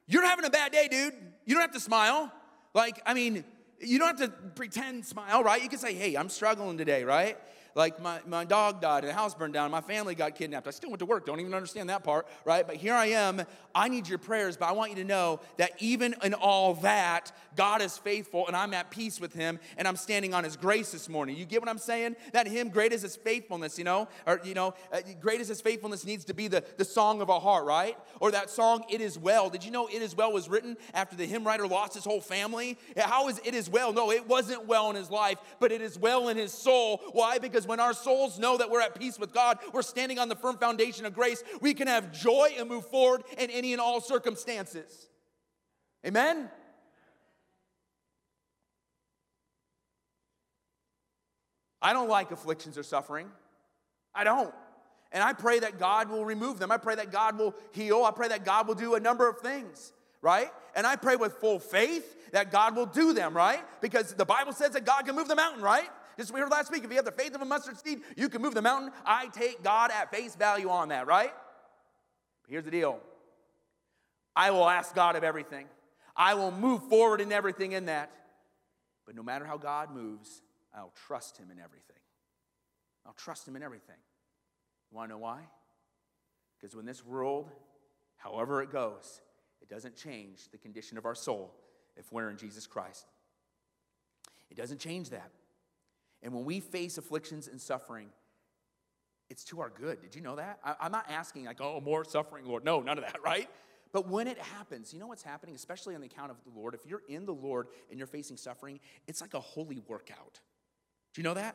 You're having a bad day, dude. You don't have to smile. Like, I mean, you don't have to pretend smile, right? You can say, hey, I'm struggling today, right? Like my, my dog died and the house burned down, my family got kidnapped. I still went to work, don't even understand that part, right? But here I am. I need your prayers, but I want you to know that even in all that, God is faithful and I'm at peace with him and I'm standing on his grace this morning. You get what I'm saying? That him, great is his faithfulness, you know? Or, you know, uh, great is his faithfulness needs to be the, the song of our heart, right? Or that song, It Is Well. Did you know It Is Well was written after the hymn writer lost his whole family? How is It Is Well? No, it wasn't well in his life, but it is well in his soul. Why? Because when our souls know that we're at peace with God, we're standing on the firm foundation of grace, we can have joy and move forward in any and all circumstances. Amen? I don't like afflictions or suffering. I don't. And I pray that God will remove them. I pray that God will heal. I pray that God will do a number of things, right? And I pray with full faith that God will do them, right? Because the Bible says that God can move the mountain, right? Just we heard last week, if you have the faith of a mustard seed, you can move the mountain. I take God at face value on that, right? Here's the deal I will ask God of everything, I will move forward in everything in that. But no matter how God moves, I'll trust him in everything. I'll trust him in everything. You want to know why? Because when this world, however it goes, it doesn't change the condition of our soul if we're in Jesus Christ. It doesn't change that. And when we face afflictions and suffering, it's to our good. Did you know that? I, am not asking, like, oh, more suffering, Lord. No, none of that, right? But when it happens, you know what's happening, especially on the account of the Lord? If you're in the Lord and you're facing suffering, it's like a holy workout. Do you know that?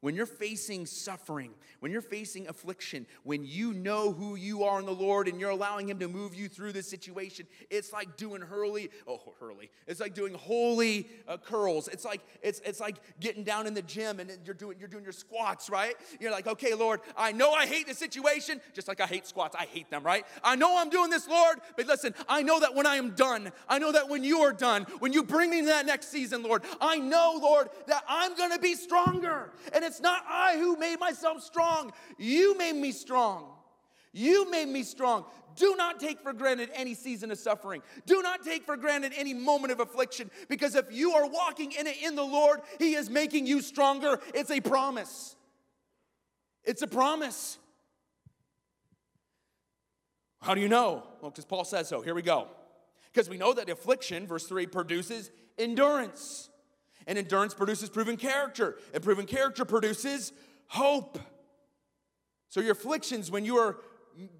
When you're facing suffering, when you're facing affliction, when you know who you are in the Lord and you're allowing Him to move you through this situation, it's like doing hurley, oh, hurley. It's like doing holy uh, curls. It's like it's it's like getting down in the gym and you're doing you're doing your squats, right? You're like, okay, Lord, I know I hate the situation, just like I hate squats. I hate them, right? I know I'm doing this, Lord, but listen, I know that when I am done, I know that when you are done, when you bring me to that next season, Lord, I know, Lord, that I'm gonna be stronger. And it's not I who made myself strong. You made me strong. You made me strong. Do not take for granted any season of suffering. Do not take for granted any moment of affliction because if you are walking in it in the Lord, He is making you stronger. It's a promise. It's a promise. How do you know? Well, because Paul says so. Here we go. Because we know that affliction, verse 3, produces endurance. And endurance produces proven character, and proven character produces hope. So, your afflictions, when you are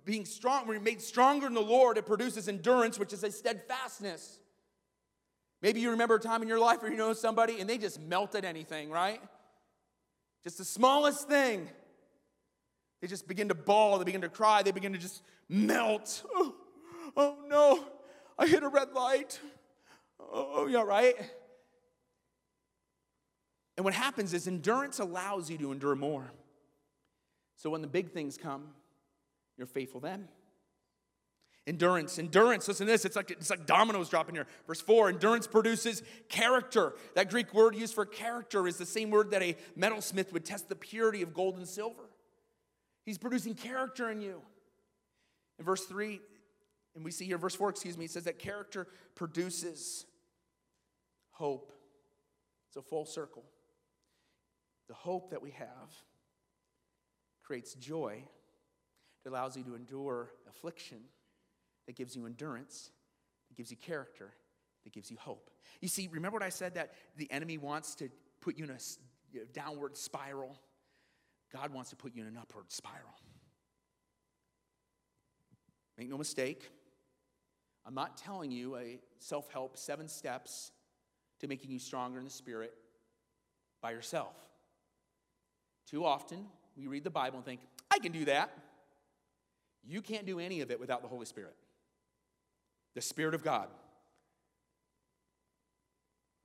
being strong, when you're made stronger in the Lord, it produces endurance, which is a steadfastness. Maybe you remember a time in your life where you know somebody and they just melted anything, right? Just the smallest thing. They just begin to bawl, they begin to cry, they begin to just melt. Oh, oh no, I hit a red light. Oh, oh yeah, right? And what happens is endurance allows you to endure more. So when the big things come, you're faithful then. Endurance, endurance, listen to this, it's like, it's like dominoes dropping here. Verse 4 endurance produces character. That Greek word used for character is the same word that a metalsmith would test the purity of gold and silver. He's producing character in you. In verse 3, and we see here, verse 4, excuse me, it says that character produces hope. It's a full circle. The hope that we have creates joy that allows you to endure affliction, that gives you endurance, that gives you character, that gives you hope. You see, remember what I said that the enemy wants to put you in a downward spiral? God wants to put you in an upward spiral. Make no mistake, I'm not telling you a self help seven steps to making you stronger in the spirit by yourself. Too often, we read the Bible and think, I can do that. You can't do any of it without the Holy Spirit, the Spirit of God.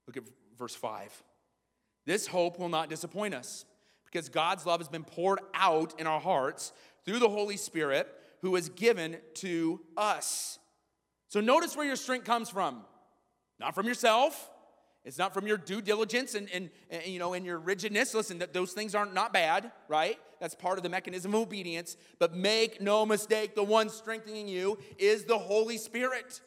Look at verse 5. This hope will not disappoint us because God's love has been poured out in our hearts through the Holy Spirit who is given to us. So notice where your strength comes from. Not from yourself, it's not from your due diligence and, and, and, you know and your rigidness. Listen, those things aren't not bad, right? That's part of the mechanism of obedience. But make no mistake, the one strengthening you is the Holy Spirit.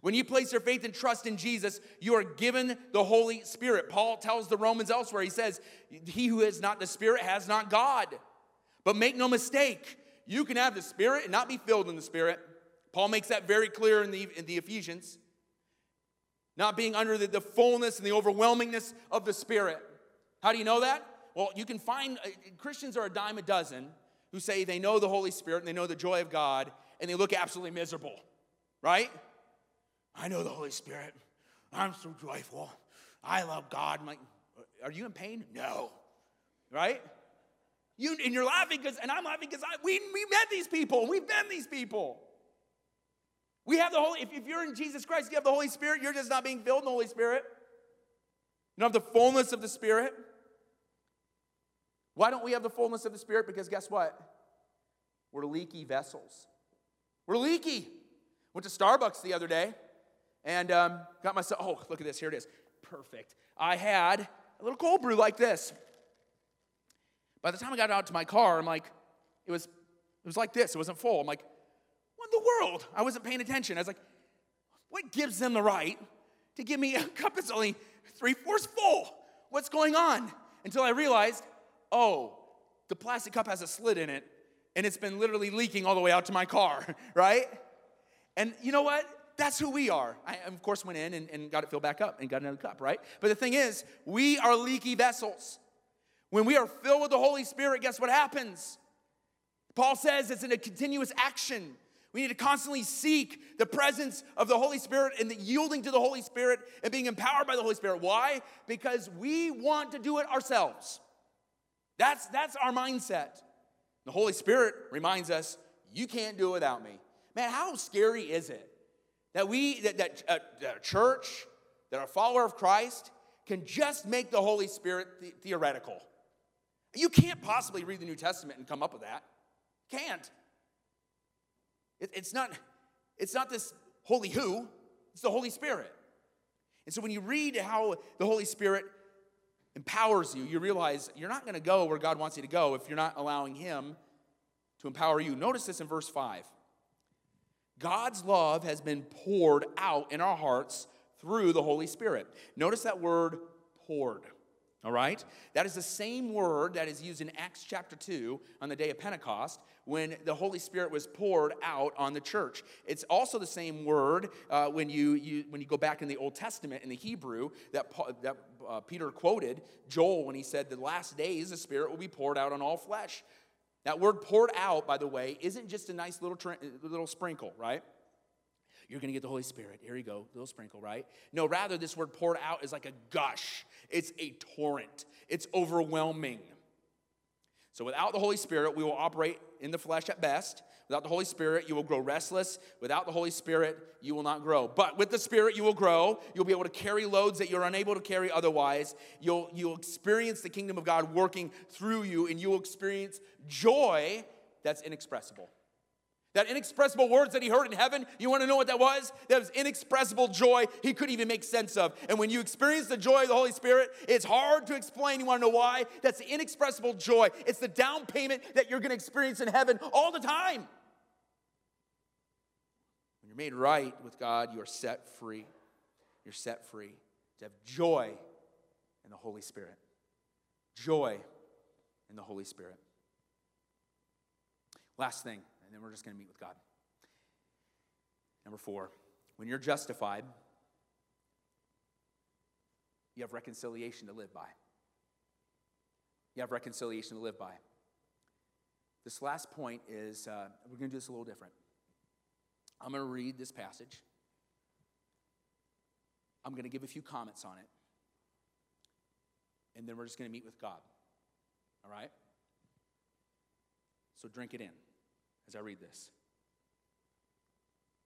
When you place your faith and trust in Jesus, you are given the Holy Spirit. Paul tells the Romans elsewhere, he says, He who has not the Spirit has not God. But make no mistake, you can have the Spirit and not be filled in the Spirit. Paul makes that very clear in the, in the Ephesians not being under the, the fullness and the overwhelmingness of the Spirit. How do you know that? Well, you can find uh, Christians are a dime a dozen who say they know the Holy Spirit and they know the joy of God and they look absolutely miserable, right? I know the Holy Spirit. I'm so joyful. I love God. I'm like, are you in pain? No. Right? You and you're laughing because, and I'm laughing because we we met these people. We've been these people. We have the Holy, if, if you're in Jesus Christ, you have the Holy Spirit, you're just not being filled in the Holy Spirit. You don't have the fullness of the Spirit. Why don't we have the fullness of the Spirit? Because guess what? We're leaky vessels. We're leaky. Went to Starbucks the other day and um, got myself, oh, look at this. Here it is. Perfect. I had a little cold brew like this. By the time I got out to my car, I'm like, it was, it was like this. It wasn't full. I'm like, world? I wasn't paying attention. I was like, what gives them the right to give me a cup that's only three fourths full. What's going on? Until I realized, oh, the plastic cup has a slit in it and it's been literally leaking all the way out to my car, right? And you know what? That's who we are. I, of course, went in and, and got it filled back up and got another cup, right? But the thing is, we are leaky vessels. When we are filled with the Holy Spirit, guess what happens? Paul says it's in a continuous action. We need to constantly seek the presence of the Holy Spirit and the yielding to the Holy Spirit and being empowered by the Holy Spirit. Why? Because we want to do it ourselves. That's, that's our mindset. The Holy Spirit reminds us, you can't do it without me. Man, how scary is it that we, that, that, uh, that a church, that a follower of Christ can just make the Holy Spirit the- theoretical? You can't possibly read the New Testament and come up with that. Can't. It, it's not. It's not this holy who. It's the Holy Spirit. And so when you read how the Holy Spirit empowers you, you realize you're not going to go where God wants you to go if you're not allowing Him to empower you. Notice this in verse 5. God's love has been poured out in our hearts through the Holy Spirit. Notice that word poured. All right? That is the same word that is used in Acts chapter 2 on the day of Pentecost when the Holy Spirit was poured out on the church. It's also the same word uh, when, you, you, when you go back in the Old Testament in the Hebrew that, that uh, Peter quoted Joel when he said, The last days the Spirit will be poured out on all flesh. That word poured out, by the way, isn't just a nice little, little sprinkle, right? You're going to get the Holy Spirit. Here you go, little sprinkle, right? No, rather, this word poured out is like a gush, it's a torrent, it's overwhelming. So, without the Holy Spirit, we will operate in the flesh at best. Without the Holy Spirit, you will grow restless. Without the Holy Spirit, you will not grow. But with the Spirit, you will grow. You'll be able to carry loads that you're unable to carry otherwise. You'll, you'll experience the kingdom of God working through you, and you will experience joy that's inexpressible. That inexpressible words that he heard in heaven, you want to know what that was? That was inexpressible joy he couldn't even make sense of. And when you experience the joy of the Holy Spirit, it's hard to explain. You want to know why? That's the inexpressible joy. It's the down payment that you're going to experience in heaven all the time. When you're made right with God, you are set free. You're set free to have joy in the Holy Spirit. Joy in the Holy Spirit. Last thing and then we're just going to meet with God. Number four, when you're justified, you have reconciliation to live by. You have reconciliation to live by. This last point is uh, we're going to do this a little different. I'm going to read this passage. I'm going to give a few comments on it. And then we're just going to meet with God. All right? So drink it in as I read this.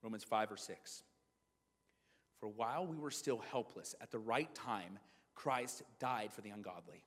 Romans 5 or 6. For while we were still helpless, at the right time, Christ died for the ungodly.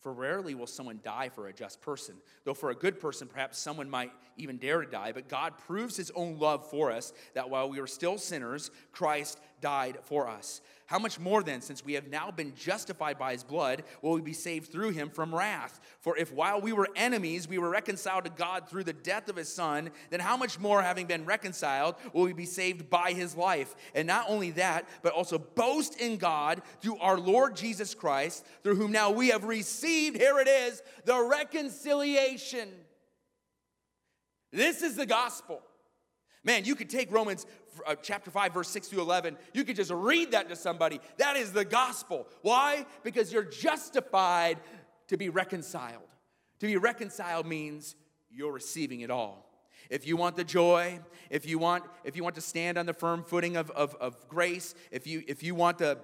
For rarely will someone die for a just person, though for a good person, perhaps someone might even dare to die. But God proves his own love for us, that while we were still sinners, Christ died for us. How much more then, since we have now been justified by his blood, will we be saved through him from wrath? For if while we were enemies, we were reconciled to God through the death of his son, then how much more, having been reconciled, will we be saved by his life? And not only that, but also boast in God through our Lord Jesus Christ, through whom now we have received, here it is, the reconciliation. This is the gospel. Man, you could take Romans uh, chapter 5, verse 6 through 11. You could just read that to somebody. That is the gospel. Why? Because you're justified to be reconciled. To be reconciled means you're receiving it all. If you want the joy, if you want, if you want to stand on the firm footing of, of, of grace, if you, if you want the,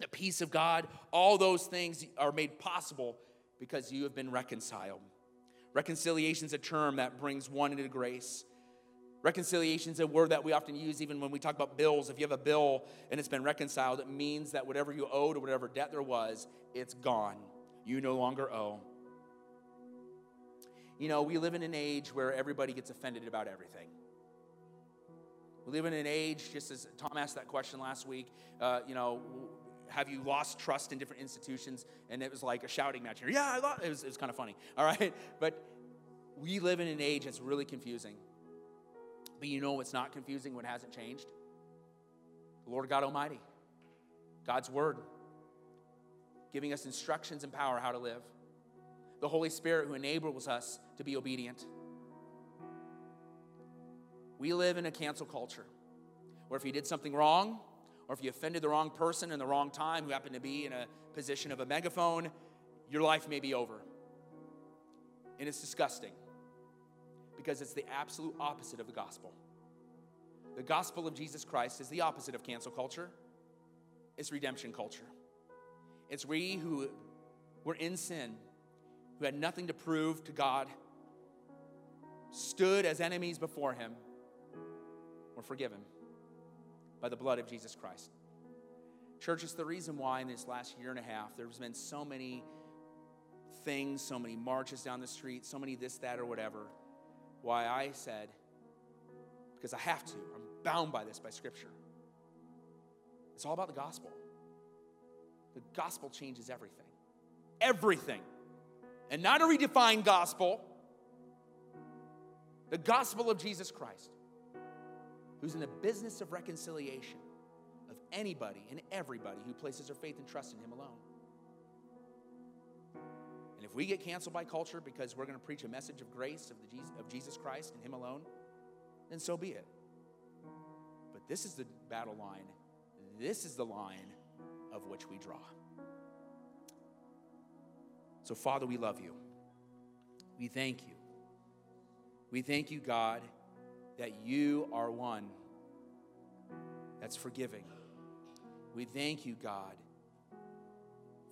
the peace of God, all those things are made possible because you have been reconciled. Reconciliation is a term that brings one into grace. Reconciliation is a word that we often use even when we talk about bills. If you have a bill and it's been reconciled, it means that whatever you owed or whatever debt there was, it's gone. You no longer owe. You know, we live in an age where everybody gets offended about everything. We live in an age, just as Tom asked that question last week, uh, you know, have you lost trust in different institutions? And it was like a shouting match here. Yeah, I lost. It was, it was kind of funny. All right. But we live in an age that's really confusing. But you know what's not confusing, what hasn't changed? The Lord God Almighty, God's Word. giving us instructions and power how to live. The Holy Spirit who enables us to be obedient. We live in a cancel culture where if you did something wrong, or if you offended the wrong person in the wrong time who happened to be in a position of a megaphone, your life may be over. And it's disgusting because it's the absolute opposite of the gospel. The gospel of Jesus Christ is the opposite of cancel culture, it's redemption culture. It's we who were in sin, who had nothing to prove to God, stood as enemies before Him, were forgiven by the blood of Jesus Christ. Church, it's the reason why in this last year and a half there's been so many things, so many marches down the street, so many this, that, or whatever. Why I said, because I have to, I'm bound by this by Scripture. It's all about the gospel. The gospel changes everything. Everything. And not a redefined gospel, the gospel of Jesus Christ, who's in the business of reconciliation of anybody and everybody who places their faith and trust in Him alone. And if we get canceled by culture because we're going to preach a message of grace of, the of Jesus Christ and Him alone, then so be it. But this is the battle line. This is the line of which we draw. So, Father, we love you. We thank you. We thank you, God, that you are one that's forgiving. We thank you, God,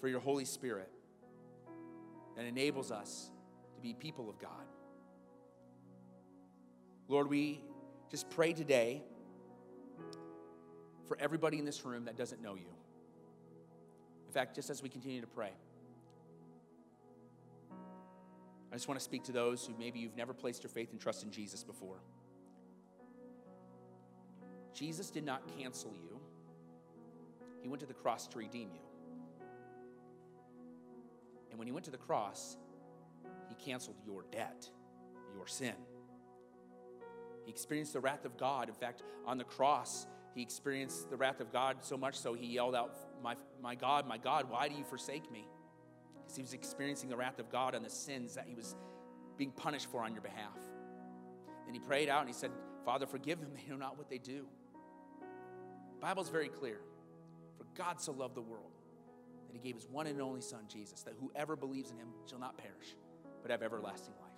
for your Holy Spirit that enables us to be people of God. Lord, we just pray today for everybody in this room that doesn't know you. In fact, just as we continue to pray, I just want to speak to those who maybe you've never placed your faith and trust in Jesus before. Jesus did not cancel you, He went to the cross to redeem you. And when He went to the cross, He canceled your debt, your sin. He experienced the wrath of God. In fact, on the cross, he experienced the wrath of God so much so he yelled out, My, my God, my God, why do you forsake me? Because he was experiencing the wrath of God on the sins that he was being punished for on your behalf. Then he prayed out and he said, Father, forgive them. They know not what they do. The Bible's very clear. For God so loved the world that he gave his one and only Son, Jesus, that whoever believes in him shall not perish, but have everlasting life.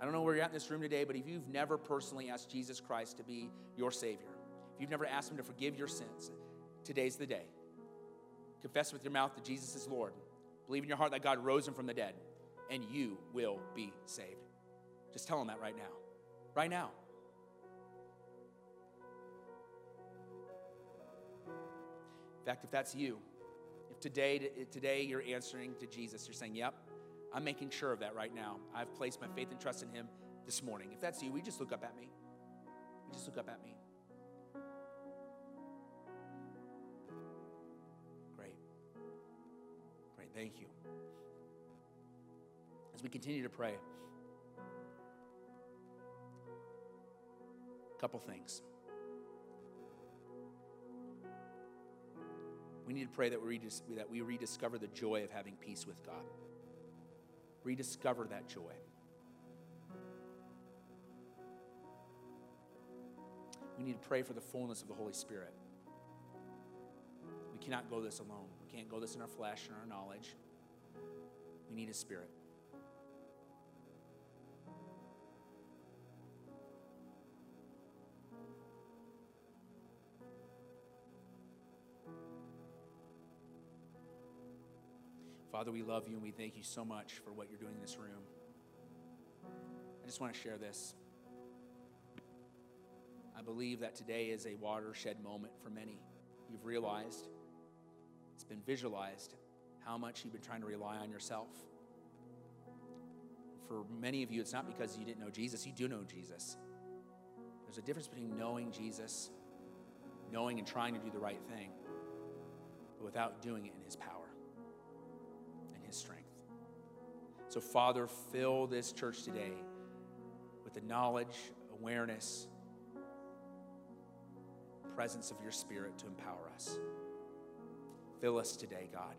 I don't know where you're at in this room today, but if you've never personally asked Jesus Christ to be your Savior, if you've never asked Him to forgive your sins, today's the day. Confess with your mouth that Jesus is Lord. Believe in your heart that God rose Him from the dead, and you will be saved. Just tell Him that right now. Right now. In fact, if that's you, today, today you're answering to Jesus, you're saying, Yep, I'm making sure of that right now. I've placed my faith and trust in Him this morning. If that's you, we just look up at me. We just look up at me. Great. Great. Thank you. As we continue to pray, a couple things. We need to pray that we, redis- that we rediscover the joy of having peace with God rediscover that joy. We need to pray for the fullness of the Holy Spirit. We cannot go this alone. We can't go this in our flesh and our knowledge. We need His Spirit. Father, we love you and we thank you so much for what you're doing in this room. I just want to share this. I believe that today is a watershed moment for many. You've realized, it's been visualized, how much you've been trying to rely on yourself. For many of you, it's not because you didn't know Jesus, you do know Jesus. There's a difference between knowing Jesus, knowing and trying to do the right thing, but without doing it in his power his strength. So, Father, fill this church today with the knowledge, awareness, presence of your Spirit to empower us. Fill us today, God.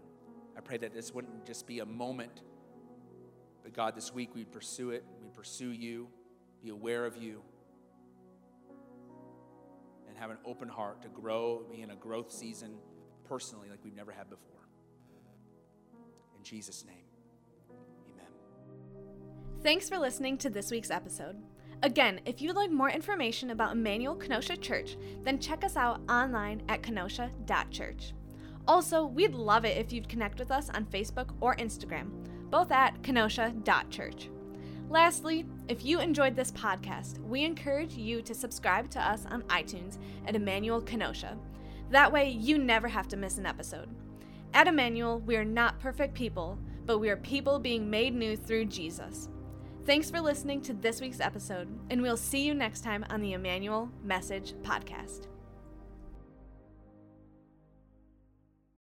I pray that this wouldn't just be a moment, but God, this week we'd pursue it, we'd pursue you, be aware of you, and have an open heart to grow, be in a growth season personally like we've never had before. In Jesus' name, amen. Thanks for listening to this week's episode. Again, if you'd like more information about Emmanuel Kenosha Church, then check us out online at kenosha.church. Also, we'd love it if you'd connect with us on Facebook or Instagram, both at kenosha.church. Lastly, if you enjoyed this podcast, we encourage you to subscribe to us on iTunes at Emmanuel Kenosha. That way, you never have to miss an episode. At Emmanuel, we are not perfect people, but we are people being made new through Jesus. Thanks for listening to this week's episode, and we'll see you next time on the Emmanuel Message Podcast.